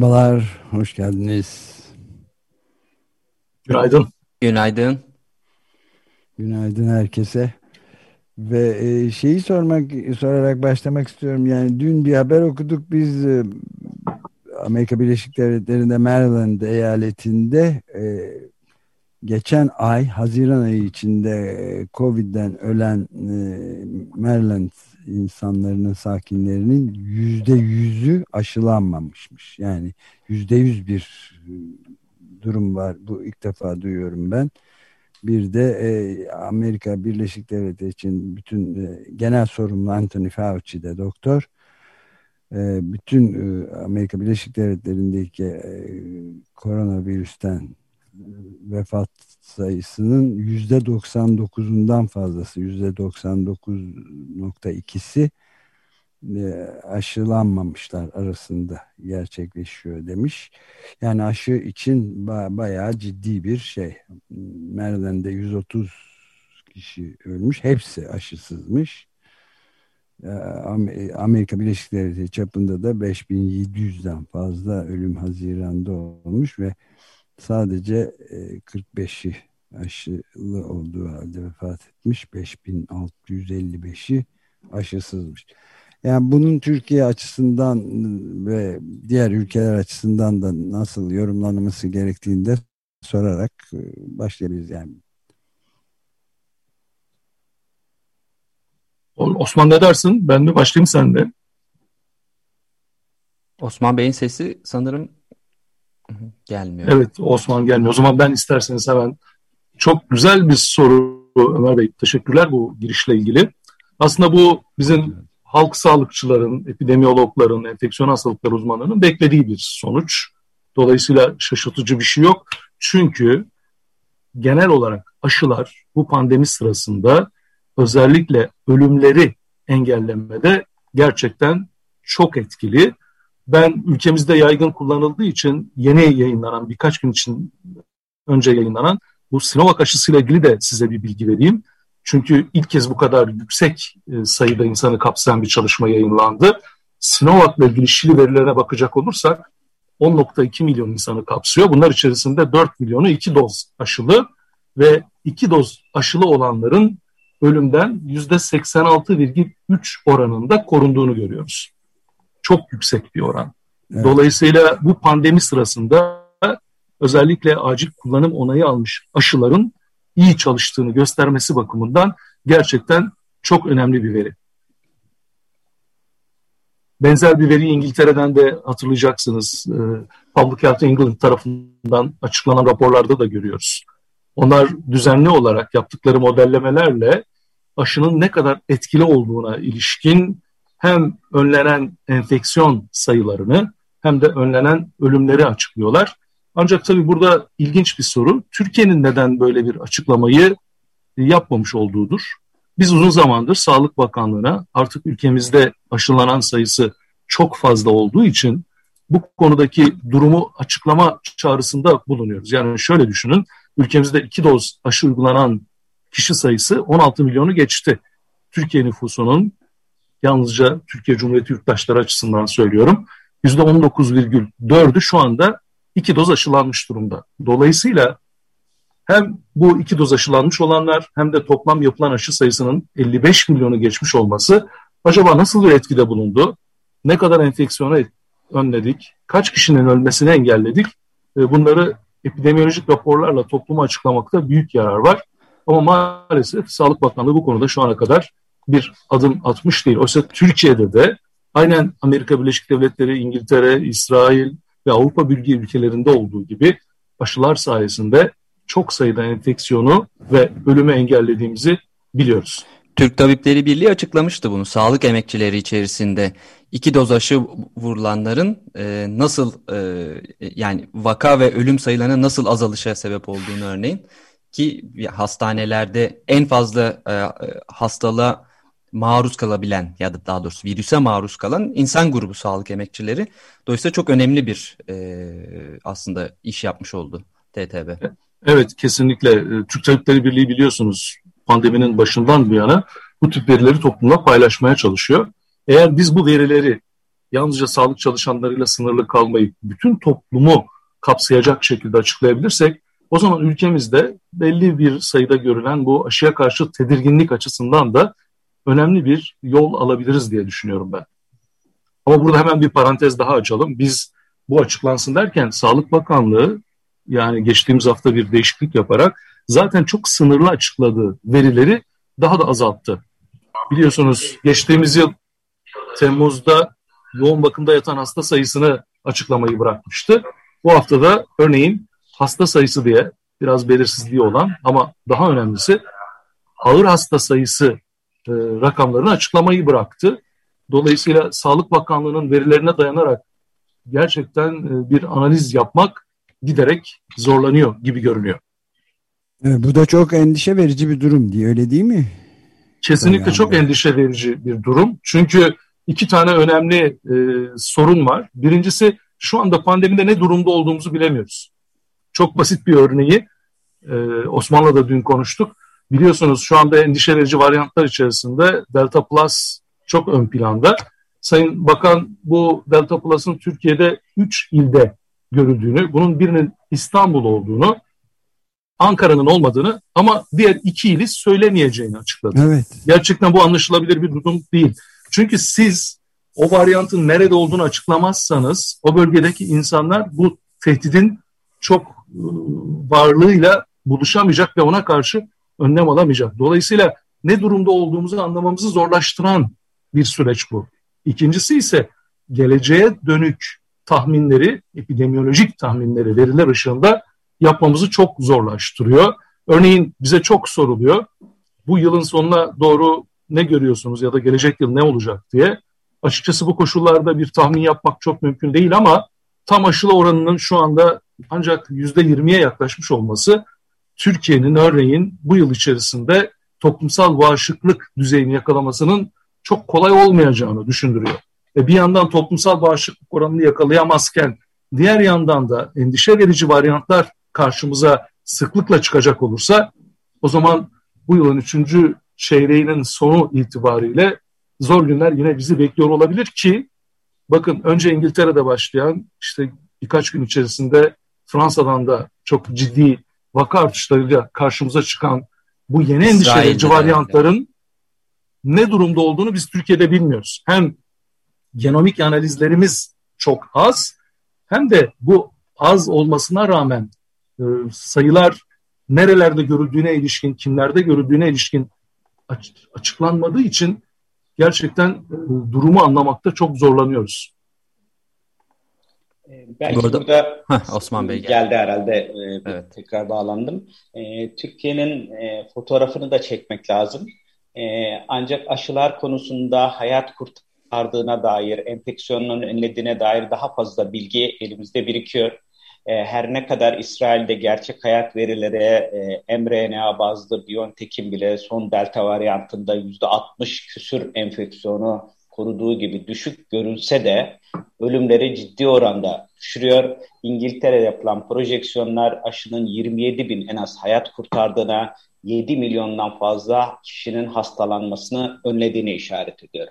Merhabalar, hoş geldiniz. Günaydın. Günaydın. Günaydın herkese. Ve e, şeyi sormak sorarak başlamak istiyorum. Yani dün bir haber okuduk biz e, Amerika Birleşik Devletleri'nde Maryland eyaletinde e, geçen ay Haziran ayı içinde Covid'den ölen Maryland insanların sakinlerinin yüzde yüzü aşılanmamışmış. Yani yüzde yüz bir e, durum var. Bu ilk defa duyuyorum ben. Bir de e, Amerika Birleşik Devletleri için bütün e, genel sorumlu Anthony Fauci de doktor. E, bütün e, Amerika Birleşik Devletleri'ndeki e, koronavirüsten e, vefat sayısının yüzde 99'undan fazlası yüzde 99.2'si e, aşılanmamışlar arasında gerçekleşiyor demiş. Yani aşı için bayağı ciddi bir şey. Maryland'de 130 kişi ölmüş. Hepsi aşısızmış. E, Amerika Birleşik Devletleri çapında da 5700'den fazla ölüm Haziran'da olmuş ve sadece 45'i e, aşılı olduğu halde vefat etmiş. 5655'i aşısızmış. Yani bunun Türkiye açısından ve diğer ülkeler açısından da nasıl yorumlanması gerektiğini de sorarak e, başlayabiliriz yani. Osman ne dersin? Ben mi başlayayım sen de? Osman Bey'in sesi sanırım Gelmiyor. Evet Osman gelmiyor. O zaman ben isterseniz hemen çok güzel bir soru Ömer Bey. Teşekkürler bu girişle ilgili. Aslında bu bizim halk sağlıkçıların, epidemiyologların, enfeksiyon hastalıkları uzmanlarının beklediği bir sonuç. Dolayısıyla şaşırtıcı bir şey yok. Çünkü genel olarak aşılar bu pandemi sırasında özellikle ölümleri engellemede gerçekten çok etkili. Ben ülkemizde yaygın kullanıldığı için yeni yayınlanan birkaç gün için önce yayınlanan bu Sinovac aşısıyla ilgili de size bir bilgi vereyim. Çünkü ilk kez bu kadar yüksek e, sayıda insanı kapsayan bir çalışma yayınlandı. Sinovac ile ilgili Şili verilerine bakacak olursak 10.2 milyon insanı kapsıyor. Bunlar içerisinde 4 milyonu 2 doz aşılı ve 2 doz aşılı olanların ölümden %86,3 oranında korunduğunu görüyoruz çok yüksek bir oran. Evet. Dolayısıyla bu pandemi sırasında özellikle acil kullanım onayı almış aşıların iyi çalıştığını göstermesi bakımından gerçekten çok önemli bir veri. Benzer bir veri İngiltere'den de hatırlayacaksınız. Ee, Public Health England tarafından açıklanan raporlarda da görüyoruz. Onlar düzenli olarak yaptıkları modellemelerle aşının ne kadar etkili olduğuna ilişkin hem önlenen enfeksiyon sayılarını hem de önlenen ölümleri açıklıyorlar. Ancak tabii burada ilginç bir soru. Türkiye'nin neden böyle bir açıklamayı yapmamış olduğudur. Biz uzun zamandır Sağlık Bakanlığı'na artık ülkemizde aşılanan sayısı çok fazla olduğu için bu konudaki durumu açıklama çağrısında bulunuyoruz. Yani şöyle düşünün, ülkemizde iki doz aşı uygulanan kişi sayısı 16 milyonu geçti. Türkiye nüfusunun yalnızca Türkiye Cumhuriyeti yurttaşları açısından söylüyorum. %19,4'ü şu anda iki doz aşılanmış durumda. Dolayısıyla hem bu iki doz aşılanmış olanlar hem de toplam yapılan aşı sayısının 55 milyonu geçmiş olması acaba nasıl bir etkide bulundu? Ne kadar enfeksiyona önledik? Kaç kişinin ölmesini engelledik? Bunları epidemiyolojik raporlarla topluma açıklamakta büyük yarar var. Ama maalesef Sağlık Bakanlığı bu konuda şu ana kadar bir adım atmış değil. Oysa Türkiye'de de aynen Amerika Birleşik Devletleri, İngiltere, İsrail ve Avrupa Birliği ülkelerinde olduğu gibi aşılar sayesinde çok sayıda enfeksiyonu ve ölümü engellediğimizi biliyoruz. Türk Tabipleri Birliği açıklamıştı bunu. Sağlık emekçileri içerisinde iki doz aşı vurulanların e, nasıl e, yani vaka ve ölüm sayılarına nasıl azalışa sebep olduğunu örneğin ki hastanelerde en fazla e, hastalığa maruz kalabilen ya da daha doğrusu virüse maruz kalan insan grubu sağlık emekçileri. Dolayısıyla çok önemli bir e, aslında iş yapmış oldu TTB. Evet kesinlikle. E, Türk Tabipleri Birliği biliyorsunuz pandeminin başından bu yana bu tip verileri toplumla paylaşmaya çalışıyor. Eğer biz bu verileri yalnızca sağlık çalışanlarıyla sınırlı kalmayıp bütün toplumu kapsayacak şekilde açıklayabilirsek o zaman ülkemizde belli bir sayıda görülen bu aşıya karşı tedirginlik açısından da önemli bir yol alabiliriz diye düşünüyorum ben. Ama burada hemen bir parantez daha açalım. Biz bu açıklansın derken Sağlık Bakanlığı yani geçtiğimiz hafta bir değişiklik yaparak zaten çok sınırlı açıkladığı verileri daha da azalttı. Biliyorsunuz geçtiğimiz yıl Temmuz'da yoğun bakımda yatan hasta sayısını açıklamayı bırakmıştı. Bu haftada örneğin hasta sayısı diye biraz belirsizliği olan ama daha önemlisi ağır hasta sayısı e, rakamlarını açıklamayı bıraktı. Dolayısıyla Sağlık Bakanlığı'nın verilerine dayanarak gerçekten e, bir analiz yapmak giderek zorlanıyor gibi görünüyor. Evet, bu da çok endişe verici bir durum diye öyle değil mi? Kesinlikle yani. çok endişe verici bir durum. Çünkü iki tane önemli e, sorun var. Birincisi şu anda pandemide ne durumda olduğumuzu bilemiyoruz. Çok basit bir örneği e, Osman'la da dün konuştuk. Biliyorsunuz şu anda endişe verici varyantlar içerisinde Delta Plus çok ön planda. Sayın Bakan bu Delta Plus'ın Türkiye'de 3 ilde görüldüğünü, bunun birinin İstanbul olduğunu, Ankara'nın olmadığını ama diğer iki ili söylemeyeceğini açıkladı. Evet. Gerçekten bu anlaşılabilir bir durum değil. Çünkü siz o varyantın nerede olduğunu açıklamazsanız o bölgedeki insanlar bu tehdidin çok ıı, varlığıyla buluşamayacak ve ona karşı önlem alamayacak. Dolayısıyla ne durumda olduğumuzu anlamamızı zorlaştıran bir süreç bu. İkincisi ise geleceğe dönük tahminleri, epidemiyolojik tahminleri, veriler ışığında yapmamızı çok zorlaştırıyor. Örneğin bize çok soruluyor. Bu yılın sonuna doğru ne görüyorsunuz ya da gelecek yıl ne olacak diye. Açıkçası bu koşullarda bir tahmin yapmak çok mümkün değil ama tam aşılı oranının şu anda ancak yüzde yirmiye yaklaşmış olması Türkiye'nin örneğin bu yıl içerisinde toplumsal bağışıklık düzeyini yakalamasının çok kolay olmayacağını düşündürüyor. E bir yandan toplumsal bağışıklık oranını yakalayamazken diğer yandan da endişe verici varyantlar karşımıza sıklıkla çıkacak olursa o zaman bu yılın üçüncü çeyreğinin sonu itibariyle zor günler yine bizi bekliyor olabilir ki bakın önce İngiltere'de başlayan işte birkaç gün içerisinde Fransa'dan da çok ciddi vaka artışlarıyla karşımıza çıkan bu yeni endişe verici varyantların ne durumda olduğunu biz Türkiye'de bilmiyoruz. Hem genomik analizlerimiz çok az hem de bu az olmasına rağmen e, sayılar nerelerde görüldüğüne ilişkin, kimlerde görüldüğüne ilişkin açıklanmadığı için gerçekten e, durumu anlamakta çok zorlanıyoruz. E, belki burada, burada Heh, Osman Bey geldi, geldi herhalde. E, evet. Tekrar bağlandım. E, Türkiye'nin e, fotoğrafını da çekmek lazım. E, ancak aşılar konusunda hayat kurtardığına dair, enfeksiyonun önlediğine dair daha fazla bilgi elimizde birikiyor. E, her ne kadar İsrail'de gerçek hayat verileri e, mRNA bazlı Biontech'in bile son delta varyantında %60 küsür enfeksiyonu koruduğu gibi düşük görülse de ölümleri ciddi oranda düşürüyor. İngiltere'de yapılan projeksiyonlar aşının 27 bin en az hayat kurtardığına, 7 milyondan fazla kişinin hastalanmasını önlediğini işaret ediyor.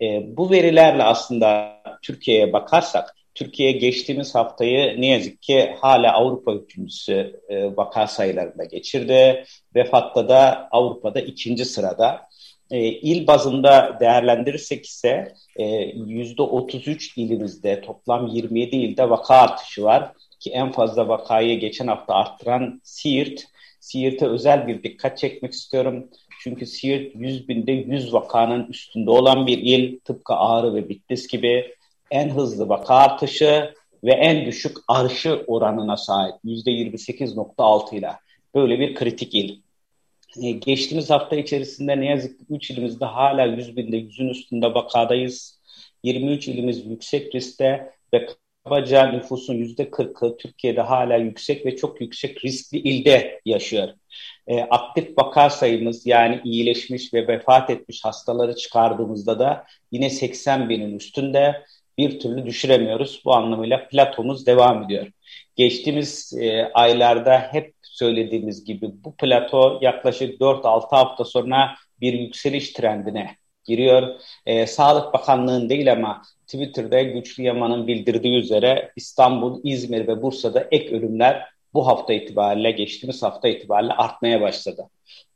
E, bu verilerle aslında Türkiye'ye bakarsak Türkiye geçtiğimiz haftayı ne yazık ki hala Avrupa üçüncüsü e, vaka sayılarında geçirdi. Vefatta da Avrupa'da ikinci sırada. E, il bazında değerlendirirsek ise e, %33 ilimizde toplam 27 ilde vaka artışı var. Ki en fazla vakayı geçen hafta arttıran Siirt. Siirt'e özel bir dikkat çekmek istiyorum. Çünkü Siirt 100 binde 100 vakanın üstünde olan bir il. Tıpkı Ağrı ve Bitlis gibi en hızlı vaka artışı ve en düşük arşı oranına sahip %28.6 ile böyle bir kritik il. E, geçtiğimiz hafta içerisinde ne yazık ki 3 ilimizde hala 100 binde 100'ün üstünde vakadayız. 23 ilimiz yüksek riskte ve kabaca nüfusun %40'ı Türkiye'de hala yüksek ve çok yüksek riskli ilde yaşıyor. E, aktif vaka sayımız yani iyileşmiş ve vefat etmiş hastaları çıkardığımızda da yine 80 binin üstünde bir türlü düşüremiyoruz. Bu anlamıyla platomuz devam ediyor. Geçtiğimiz e, aylarda hep söylediğimiz gibi bu plato yaklaşık 4-6 hafta sonra bir yükseliş trendine giriyor. E, Sağlık Bakanlığı'nın değil ama Twitter'da Güçlü Yaman'ın bildirdiği üzere İstanbul, İzmir ve Bursa'da ek ölümler bu hafta itibariyle, geçtiğimiz hafta itibariyle artmaya başladı.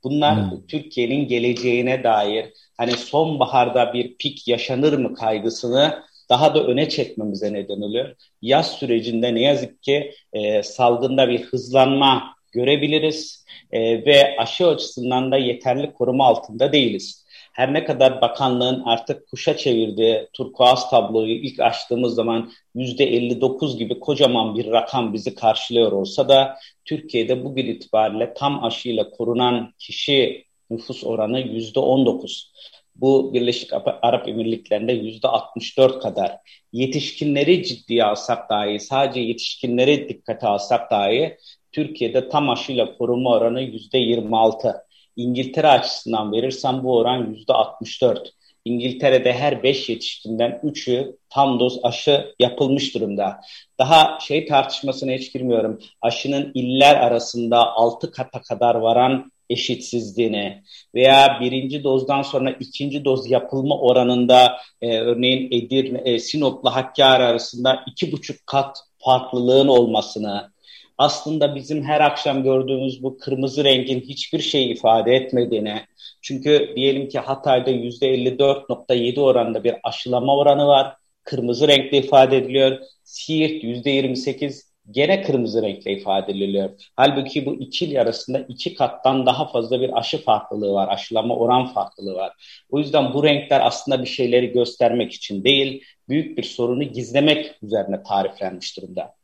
Bunlar hmm. Türkiye'nin geleceğine dair hani sonbaharda bir pik yaşanır mı kaygısını daha da öne çekmemize neden oluyor. Yaz sürecinde ne yazık ki e, salgında bir hızlanma görebiliriz e, ve aşı açısından da yeterli koruma altında değiliz. Her ne kadar bakanlığın artık kuşa çevirdiği turkuaz tabloyu ilk açtığımız zaman %59 gibi kocaman bir rakam bizi karşılıyor olsa da Türkiye'de bugün itibariyle tam aşıyla korunan kişi nüfus oranı %19. Bu Birleşik Arap Emirlikleri'nde yüzde 64 kadar. Yetişkinleri ciddiye alsak dahi, sadece yetişkinleri dikkate alsak dahi Türkiye'de tam aşıyla koruma oranı yüzde 26. İngiltere açısından verirsem bu oran yüzde 64. İngiltere'de her 5 yetişkinden 3'ü tam doz aşı yapılmış durumda. Daha şey tartışmasına hiç girmiyorum. Aşının iller arasında 6 kata kadar varan eşitsizliğine veya birinci dozdan sonra ikinci doz yapılma oranında e, örneğin Edirne, e, Sinop'la Hakkari arasında iki buçuk kat farklılığın olmasını aslında bizim her akşam gördüğümüz bu kırmızı rengin hiçbir şey ifade etmediğini çünkü diyelim ki Hatay'da %54.7 oranında bir aşılama oranı var. Kırmızı renkle ifade ediliyor. Siirt %28 gene kırmızı renkle ifade ediliyor. Halbuki bu iki il arasında iki kattan daha fazla bir aşı farklılığı var, aşılama oran farklılığı var. O yüzden bu renkler aslında bir şeyleri göstermek için değil, büyük bir sorunu gizlemek üzerine tariflenmiş durumda.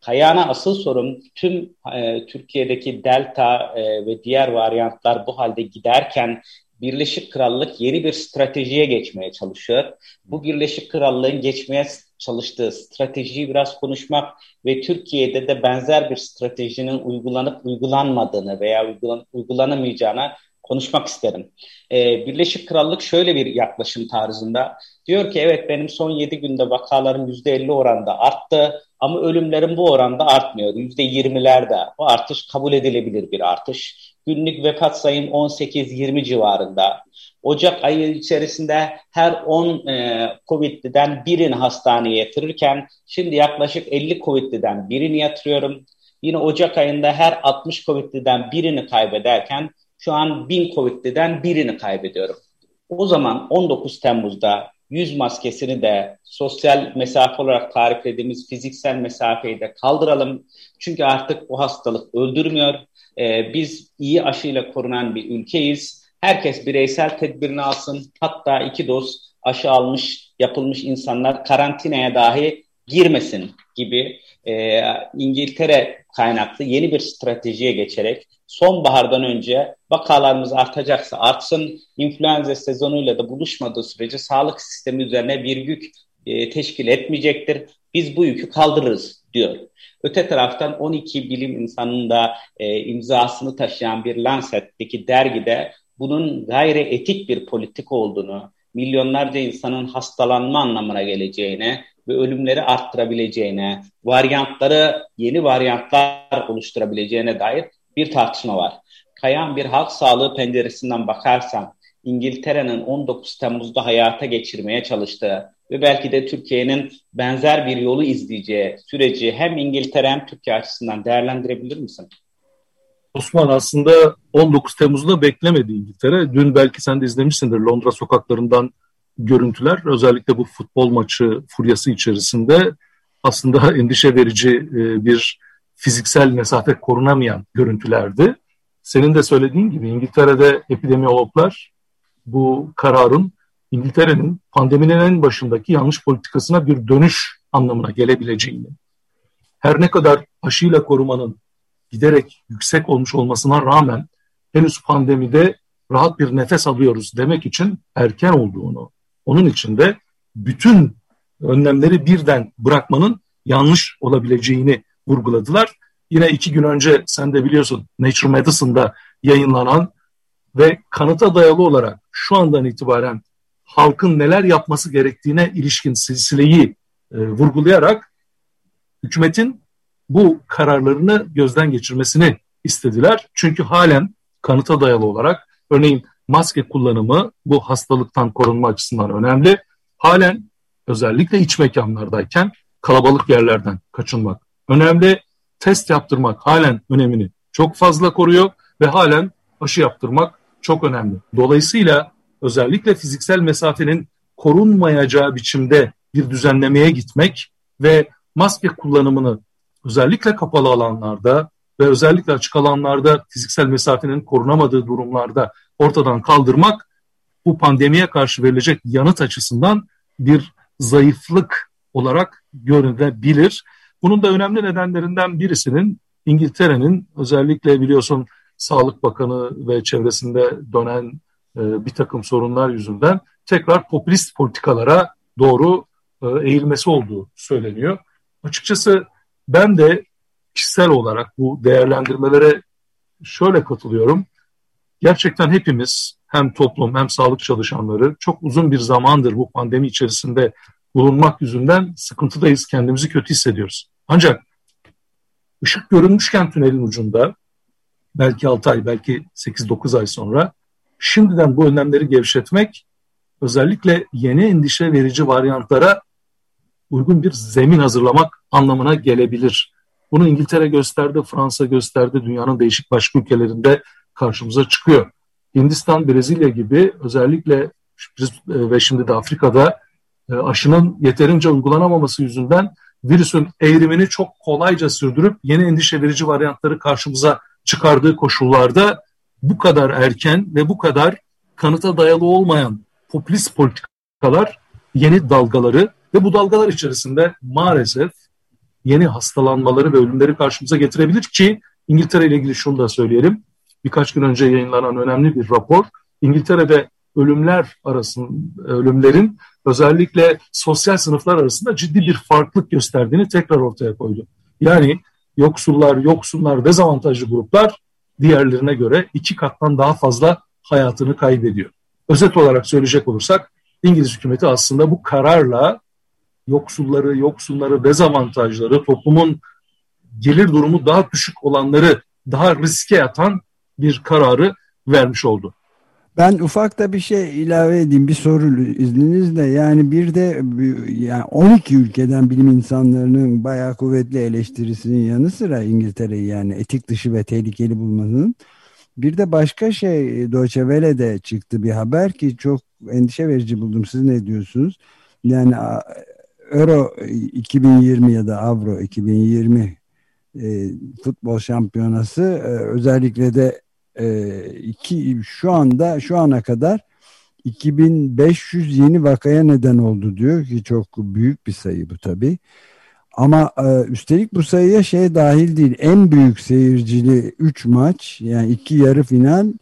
Kayana asıl sorun tüm e, Türkiye'deki delta e, ve diğer varyantlar bu halde giderken Birleşik Krallık yeni bir stratejiye geçmeye çalışıyor. Bu Birleşik Krallığın geçmeye çalıştığı stratejiyi biraz konuşmak ve Türkiye'de de benzer bir stratejinin uygulanıp uygulanmadığını veya uygulan, uygulanamayacağına konuşmak isterim. Ee, Birleşik Krallık şöyle bir yaklaşım tarzında diyor ki evet benim son 7 günde vakalarım %50 oranda arttı ama ölümlerim bu oranda artmıyor. %20'lerde bu artış kabul edilebilir bir artış. Günlük vefat sayım 18-20 civarında. Ocak ayı içerisinde her 10 e, COVID'liden birini hastaneye yatırırken şimdi yaklaşık 50 COVID'liden birini yatırıyorum. Yine Ocak ayında her 60 COVID'liden birini kaybederken şu an 1000 COVID'liden birini kaybediyorum. O zaman 19 Temmuz'da yüz maskesini de sosyal mesafe olarak tarif ettiğimiz fiziksel mesafeyi de kaldıralım. Çünkü artık bu hastalık öldürmüyor. Ee, biz iyi aşıyla korunan bir ülkeyiz. Herkes bireysel tedbirini alsın. Hatta iki doz aşı almış, yapılmış insanlar karantinaya dahi girmesin gibi e, İngiltere kaynaklı yeni bir stratejiye geçerek sonbahardan önce vakalarımız artacaksa artsın, influenza sezonuyla da buluşmadığı sürece sağlık sistemi üzerine bir yük e, teşkil etmeyecektir. Biz bu yükü kaldırırız diyor. Öte taraftan 12 bilim insanının da e, imzasını taşıyan bir Lancet'teki dergide bunun gayri etik bir politik olduğunu, milyonlarca insanın hastalanma anlamına geleceğine ve ölümleri arttırabileceğine, varyantları, yeni varyantlar oluşturabileceğine dair bir tartışma var. Kayan bir halk sağlığı penceresinden bakarsan, İngiltere'nin 19 Temmuz'da hayata geçirmeye çalıştığı ve belki de Türkiye'nin benzer bir yolu izleyeceği süreci hem İngiltere hem Türkiye açısından değerlendirebilir misin? Osman aslında 19 Temmuz'da beklemedi İngiltere. Dün belki sen de izlemişsindir Londra sokaklarından görüntüler. Özellikle bu futbol maçı furyası içerisinde aslında endişe verici e, bir fiziksel mesafe korunamayan görüntülerdi. Senin de söylediğin gibi İngiltere'de epidemiyologlar bu kararın İngiltere'nin pandeminin en başındaki yanlış politikasına bir dönüş anlamına gelebileceğini, her ne kadar aşıyla korumanın giderek yüksek olmuş olmasına rağmen henüz pandemide rahat bir nefes alıyoruz demek için erken olduğunu, onun için de bütün önlemleri birden bırakmanın yanlış olabileceğini vurguladılar. Yine iki gün önce sen de biliyorsun Nature Medicine'da yayınlanan ve kanıta dayalı olarak şu andan itibaren halkın neler yapması gerektiğine ilişkin silsileyi e, vurgulayarak hükümetin bu kararlarını gözden geçirmesini istediler. Çünkü halen kanıta dayalı olarak örneğin maske kullanımı bu hastalıktan korunma açısından önemli. Halen özellikle iç mekanlardayken kalabalık yerlerden kaçınmak önemli. Test yaptırmak halen önemini çok fazla koruyor ve halen aşı yaptırmak çok önemli. Dolayısıyla özellikle fiziksel mesafenin korunmayacağı biçimde bir düzenlemeye gitmek ve maske kullanımını özellikle kapalı alanlarda ve özellikle açık alanlarda fiziksel mesafenin korunamadığı durumlarda ortadan kaldırmak bu pandemiye karşı verilecek yanıt açısından bir zayıflık olarak görülebilir. Bunun da önemli nedenlerinden birisinin İngiltere'nin özellikle biliyorsun Sağlık Bakanı ve çevresinde dönen e, bir takım sorunlar yüzünden tekrar popülist politikalara doğru e, eğilmesi olduğu söyleniyor. Açıkçası ben de kişisel olarak bu değerlendirmelere şöyle katılıyorum. Gerçekten hepimiz hem toplum hem sağlık çalışanları çok uzun bir zamandır bu pandemi içerisinde bulunmak yüzünden sıkıntıdayız, kendimizi kötü hissediyoruz. Ancak ışık görünmüşken tünelin ucunda belki 6 ay, belki 8-9 ay sonra şimdiden bu önlemleri gevşetmek özellikle yeni endişe verici varyantlara uygun bir zemin hazırlamak anlamına gelebilir. Bunu İngiltere gösterdi, Fransa gösterdi, dünyanın değişik başka ülkelerinde karşımıza çıkıyor. Hindistan, Brezilya gibi özellikle e, ve şimdi de Afrika'da e, aşının yeterince uygulanamaması yüzünden virüsün eğrimini çok kolayca sürdürüp yeni endişe verici varyantları karşımıza çıkardığı koşullarda bu kadar erken ve bu kadar kanıta dayalı olmayan popülist politikalar yeni dalgaları ve bu dalgalar içerisinde maalesef yeni hastalanmaları ve ölümleri karşımıza getirebilir ki İngiltere ile ilgili şunu da söyleyelim. Birkaç gün önce yayınlanan önemli bir rapor İngiltere'de ölümler arasında ölümlerin özellikle sosyal sınıflar arasında ciddi bir farklılık gösterdiğini tekrar ortaya koydu. Yani yoksullar, yoksullar, dezavantajlı gruplar diğerlerine göre iki kattan daha fazla hayatını kaybediyor. Özet olarak söyleyecek olursak İngiliz hükümeti aslında bu kararla yoksulları, yoksulları, dezavantajları, toplumun gelir durumu daha düşük olanları daha riske atan bir kararı vermiş oldu. Ben ufak da bir şey ilave edeyim bir soru izninizle. Yani bir de yani 12 ülkeden bilim insanlarının bayağı kuvvetli eleştirisinin yanı sıra İngiltere'yi yani etik dışı ve tehlikeli bulmasının bir de başka şey Deutsche Welle'de çıktı bir haber ki çok endişe verici buldum. Siz ne diyorsunuz? Yani Euro 2020 ya da Avro 2020 e, futbol şampiyonası e, özellikle de e, iki, şu anda şu ana kadar 2500 yeni vakaya neden oldu diyor ki çok büyük bir sayı bu tabi. Ama e, üstelik bu sayıya şey dahil değil. En büyük seyircili 3 maç yani iki yarı final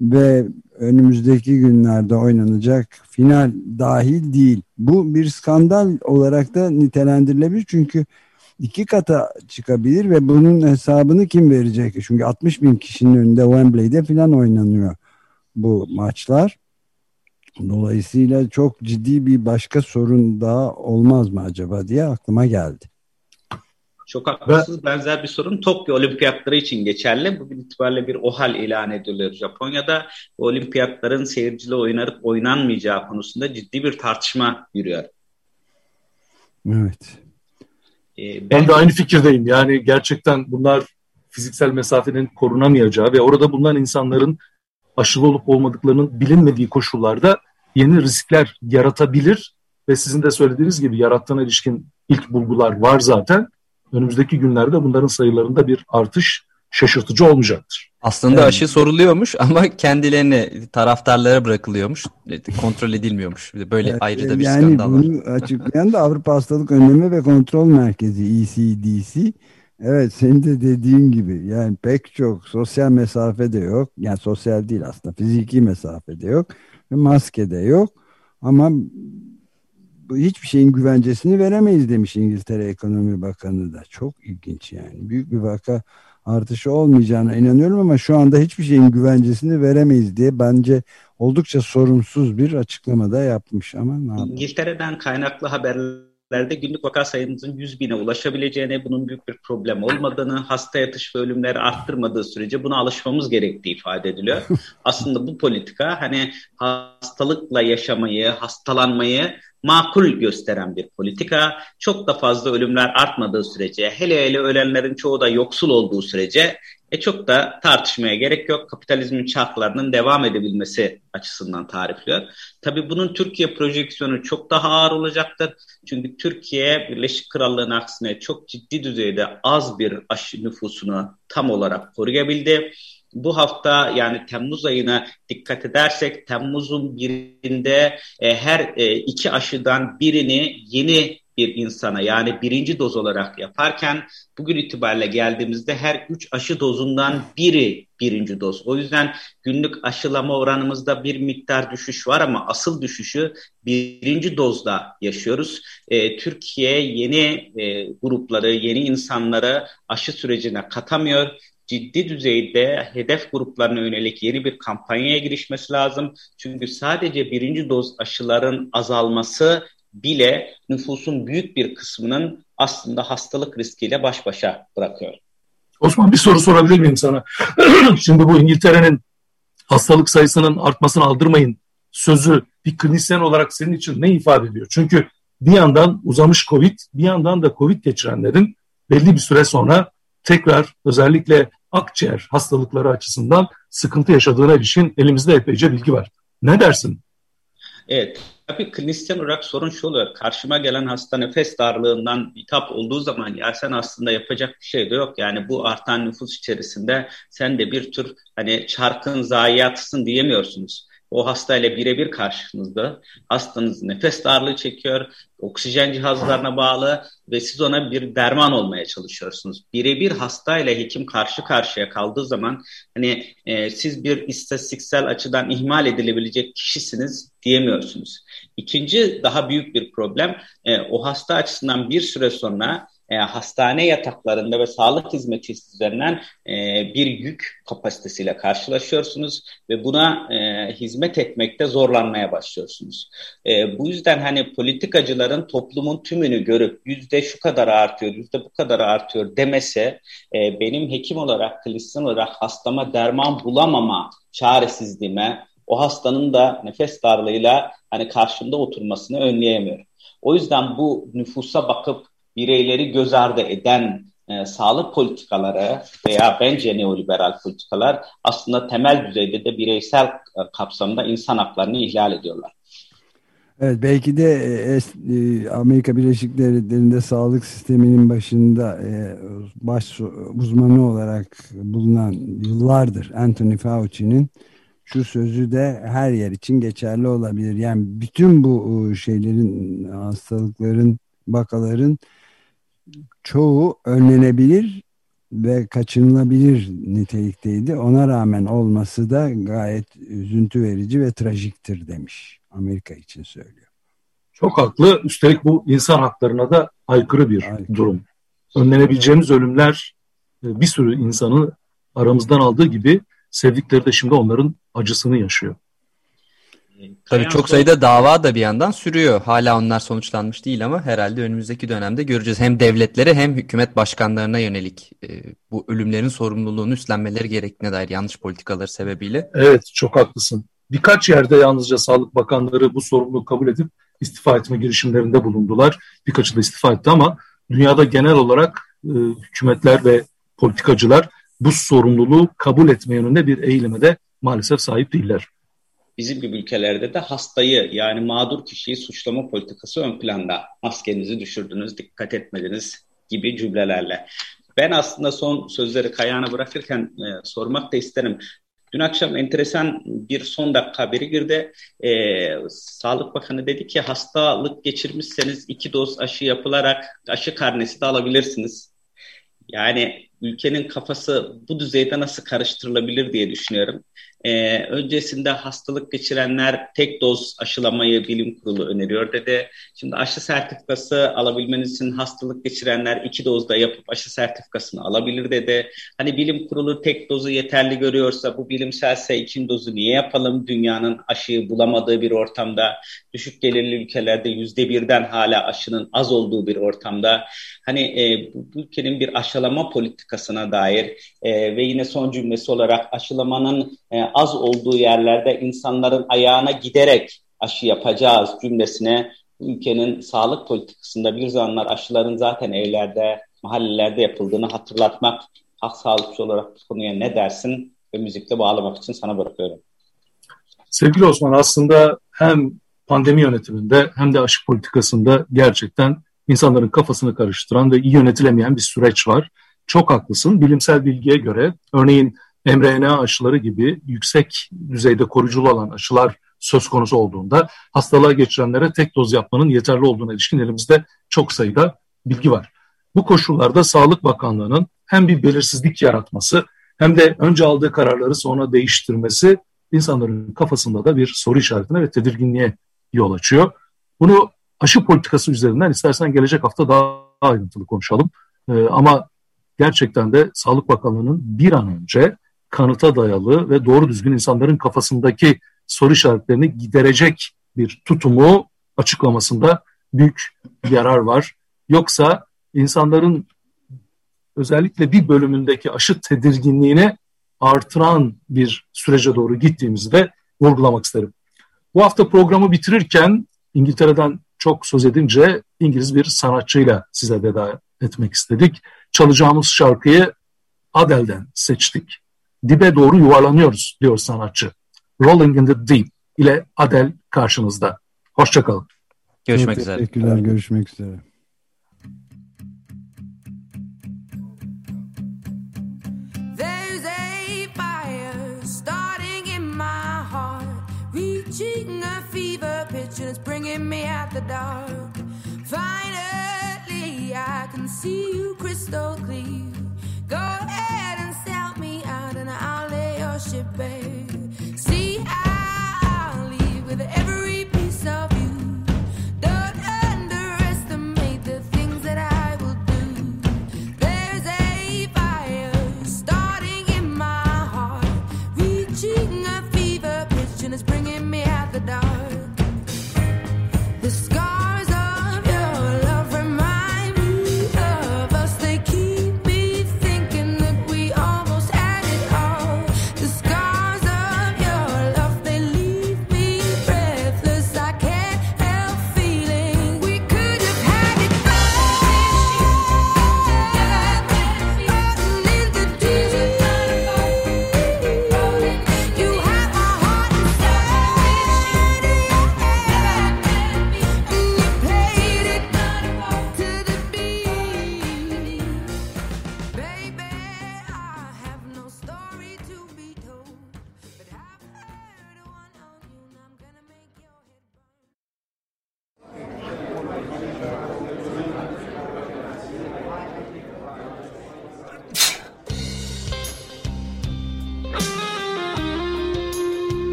ve önümüzdeki günlerde oynanacak final dahil değil. Bu bir skandal olarak da nitelendirilebilir çünkü iki kata çıkabilir ve bunun hesabını kim verecek? Çünkü 60 bin kişinin önünde Wembley'de falan oynanıyor bu maçlar. Dolayısıyla çok ciddi bir başka sorun daha olmaz mı acaba diye aklıma geldi. Çok haklısınız. Benzer bir sorun Tokyo Olimpiyatları için geçerli. Bugün itibariyle bir OHAL ilan ediliyor Japonya'da. Olimpiyatların seyircili oynanıp oynanmayacağı konusunda ciddi bir tartışma yürüyor. Evet. Ben, ben de aynı fikirdeyim. Yani gerçekten bunlar fiziksel mesafenin korunamayacağı ve orada bulunan insanların aşılı olup olmadıklarının bilinmediği koşullarda yeni riskler yaratabilir ve sizin de söylediğiniz gibi yarattığına ilişkin ilk bulgular var zaten. Önümüzdeki günlerde bunların sayılarında bir artış şaşırtıcı olmayacaktır. Aslında evet. aşı soruluyormuş ama kendilerine taraftarlara bırakılıyormuş. Kontrol edilmiyormuş. Böyle evet, ayrı da bir yani skandal var. Yani bunu açıklayan da Avrupa Hastalık Önleme ve Kontrol Merkezi ECDC Evet senin de dediğin gibi yani pek çok sosyal mesafe de yok. Yani sosyal değil aslında fiziki mesafe de yok. Ve maske de yok. Ama hiçbir şeyin güvencesini veremeyiz demiş İngiltere Ekonomi Bakanı da. Çok ilginç yani. Büyük bir vaka artışı olmayacağına inanıyorum ama şu anda hiçbir şeyin güvencesini veremeyiz diye bence oldukça sorumsuz bir açıklamada yapmış. Ama ne İngiltere'den kaynaklı haberlerde günlük vaka sayımızın 100 bine ulaşabileceğini, bunun büyük bir problem olmadığını, hasta yatış ve ölümleri arttırmadığı sürece buna alışmamız gerektiği ifade ediliyor. Aslında bu politika hani hastalıkla yaşamayı, hastalanmayı makul gösteren bir politika. Çok da fazla ölümler artmadığı sürece, hele hele ölenlerin çoğu da yoksul olduğu sürece e çok da tartışmaya gerek yok. Kapitalizmin çarklarının devam edebilmesi açısından tarifliyor. Tabii bunun Türkiye projeksiyonu çok daha ağır olacaktır. Çünkü Türkiye Birleşik Krallığın aksine çok ciddi düzeyde az bir aşı nüfusunu tam olarak koruyabildi bu hafta yani Temmuz ayına dikkat edersek Temmuz'un birinde e, her e, iki aşıdan birini yeni bir insana yani birinci doz olarak yaparken bugün itibariyle geldiğimizde her üç aşı dozundan biri birinci doz. O yüzden günlük aşılama oranımızda bir miktar düşüş var ama asıl düşüşü birinci dozda yaşıyoruz. E, Türkiye yeni e, grupları, yeni insanları aşı sürecine katamıyor ciddi düzeyde hedef gruplarına yönelik yeni bir kampanyaya girişmesi lazım. Çünkü sadece birinci doz aşıların azalması bile nüfusun büyük bir kısmının aslında hastalık riskiyle baş başa bırakıyor. Osman bir soru sorabilir miyim sana? Şimdi bu İngiltere'nin hastalık sayısının artmasını aldırmayın sözü bir klinisyen olarak senin için ne ifade ediyor? Çünkü bir yandan uzamış Covid, bir yandan da Covid geçirenlerin belli bir süre sonra tekrar özellikle akciğer hastalıkları açısından sıkıntı yaşadığına ilişkin elimizde epeyce bilgi var. Ne dersin? Evet, tabii klinisyen olarak sorun şu oluyor. Karşıma gelen hasta nefes darlığından bitap olduğu zaman ya sen aslında yapacak bir şey de yok. Yani bu artan nüfus içerisinde sen de bir tür hani çarkın zayiatısın diyemiyorsunuz. O hastayla birebir karşınızda. Hastanız nefes darlığı çekiyor, oksijen cihazlarına bağlı ve siz ona bir derman olmaya çalışıyorsunuz. Birebir hastayla hekim karşı karşıya kaldığı zaman hani e, siz bir istatistiksel açıdan ihmal edilebilecek kişisiniz diyemiyorsunuz. İkinci daha büyük bir problem e, o hasta açısından bir süre sonra e, hastane yataklarında ve sağlık hizmeti üzerinden e, bir yük kapasitesiyle karşılaşıyorsunuz ve buna e, hizmet etmekte zorlanmaya başlıyorsunuz. E, bu yüzden hani politikacıların toplumun tümünü görüp yüzde şu kadar artıyor, yüzde bu kadar artıyor demese e, benim hekim olarak, klinisyen olarak hastama derman bulamama çaresizliğime, o hastanın da nefes darlığıyla hani karşımda oturmasını önleyemiyorum. O yüzden bu nüfusa bakıp bireyleri göz ardı eden e, sağlık politikaları veya bence neoliberal politikalar aslında temel düzeyde de bireysel e, kapsamda insan haklarını ihlal ediyorlar. Evet belki de e, e, Amerika Birleşik Devletleri'nde sağlık sisteminin başında e, baş uzmanı olarak bulunan yıllardır Anthony Fauci'nin şu sözü de her yer için geçerli olabilir. Yani bütün bu şeylerin hastalıkların vakaların çoğu önlenebilir ve kaçınılabilir nitelikteydi. Ona rağmen olması da gayet üzüntü verici ve trajiktir demiş. Amerika için söylüyor. Çok haklı. Üstelik bu insan haklarına da aykırı bir aykırı. durum. Önlenebileceğimiz ölümler e, bir sürü insanı aramızdan aldığı gibi sevdikleri de şimdi onların acısını yaşıyor. Tabii çok sayıda dava da bir yandan sürüyor. Hala onlar sonuçlanmış değil ama herhalde önümüzdeki dönemde göreceğiz. Hem devletlere hem hükümet başkanlarına yönelik e, bu ölümlerin sorumluluğunu üstlenmeleri gerektiğine dair yanlış politikaları sebebiyle. Evet çok haklısın. Birkaç yerde yalnızca Sağlık Bakanları bu sorumluluğu kabul edip istifa etme girişimlerinde bulundular. Birkaçı da istifa etti ama dünyada genel olarak e, hükümetler ve politikacılar bu sorumluluğu kabul etme yönünde bir eğilime de maalesef sahip değiller bizim gibi ülkelerde de hastayı yani mağdur kişiyi suçlama politikası ön planda. Maskenizi düşürdünüz, dikkat etmediniz gibi cümlelerle. Ben aslında son sözleri Kayağan'a bırakırken e, sormak da isterim. Dün akşam enteresan bir son dakika haberi girdi. Ee, Sağlık Bakanı dedi ki hastalık geçirmişseniz iki doz aşı yapılarak aşı karnesi de alabilirsiniz. Yani ülkenin kafası bu düzeyde nasıl karıştırılabilir diye düşünüyorum. Ee, öncesinde hastalık geçirenler tek doz aşılamayı bilim kurulu öneriyor dedi. Şimdi aşı sertifikası alabilmeniz için hastalık geçirenler iki dozda yapıp aşı sertifikasını alabilir dedi. Hani bilim kurulu tek dozu yeterli görüyorsa bu bilimselse ikinci dozu niye yapalım? Dünyanın aşıyı bulamadığı bir ortamda, düşük gelirli ülkelerde yüzde birden hala aşının az olduğu bir ortamda. Hani e, bu ülkenin bir aşılama politikasına dair e, ve yine son cümlesi olarak aşılamanın e, az olduğu yerlerde insanların ayağına giderek aşı yapacağız cümlesine ülkenin sağlık politikasında bir zamanlar aşıların zaten evlerde, mahallelerde yapıldığını hatırlatmak halk sağlıkçı olarak bu konuya ne dersin ve müzikle bağlamak için sana bırakıyorum. Sevgili Osman aslında hem pandemi yönetiminde hem de aşı politikasında gerçekten insanların kafasını karıştıran ve iyi yönetilemeyen bir süreç var. Çok haklısın. Bilimsel bilgiye göre örneğin mRNA aşıları gibi yüksek düzeyde koruyuculu olan aşılar söz konusu olduğunda hastalığa geçirenlere tek doz yapmanın yeterli olduğuna ilişkin elimizde çok sayıda bilgi var. Bu koşullarda Sağlık Bakanlığı'nın hem bir belirsizlik yaratması hem de önce aldığı kararları sonra değiştirmesi insanların kafasında da bir soru işaretine ve tedirginliğe yol açıyor. Bunu aşı politikası üzerinden istersen gelecek hafta daha ayrıntılı konuşalım. Ee, ama gerçekten de Sağlık Bakanlığı'nın bir an önce kanıta dayalı ve doğru düzgün insanların kafasındaki soru işaretlerini giderecek bir tutumu açıklamasında büyük yarar var. Yoksa insanların özellikle bir bölümündeki aşı tedirginliğini artıran bir sürece doğru gittiğimizi de vurgulamak isterim. Bu hafta programı bitirirken İngiltere'den çok söz edince İngiliz bir sanatçıyla size veda etmek istedik. Çalacağımız şarkıyı Adele'den seçtik dibe doğru yuvarlanıyoruz diyor sanatçı. Rolling in the Deep ile Adele karşınızda. Hoşçakalın. Görüşmek üzere. Teşekkürler, görüşmek üzere. reaching a fever pitch and it's bringing me out the dark. Finally, I can see you crystal clear.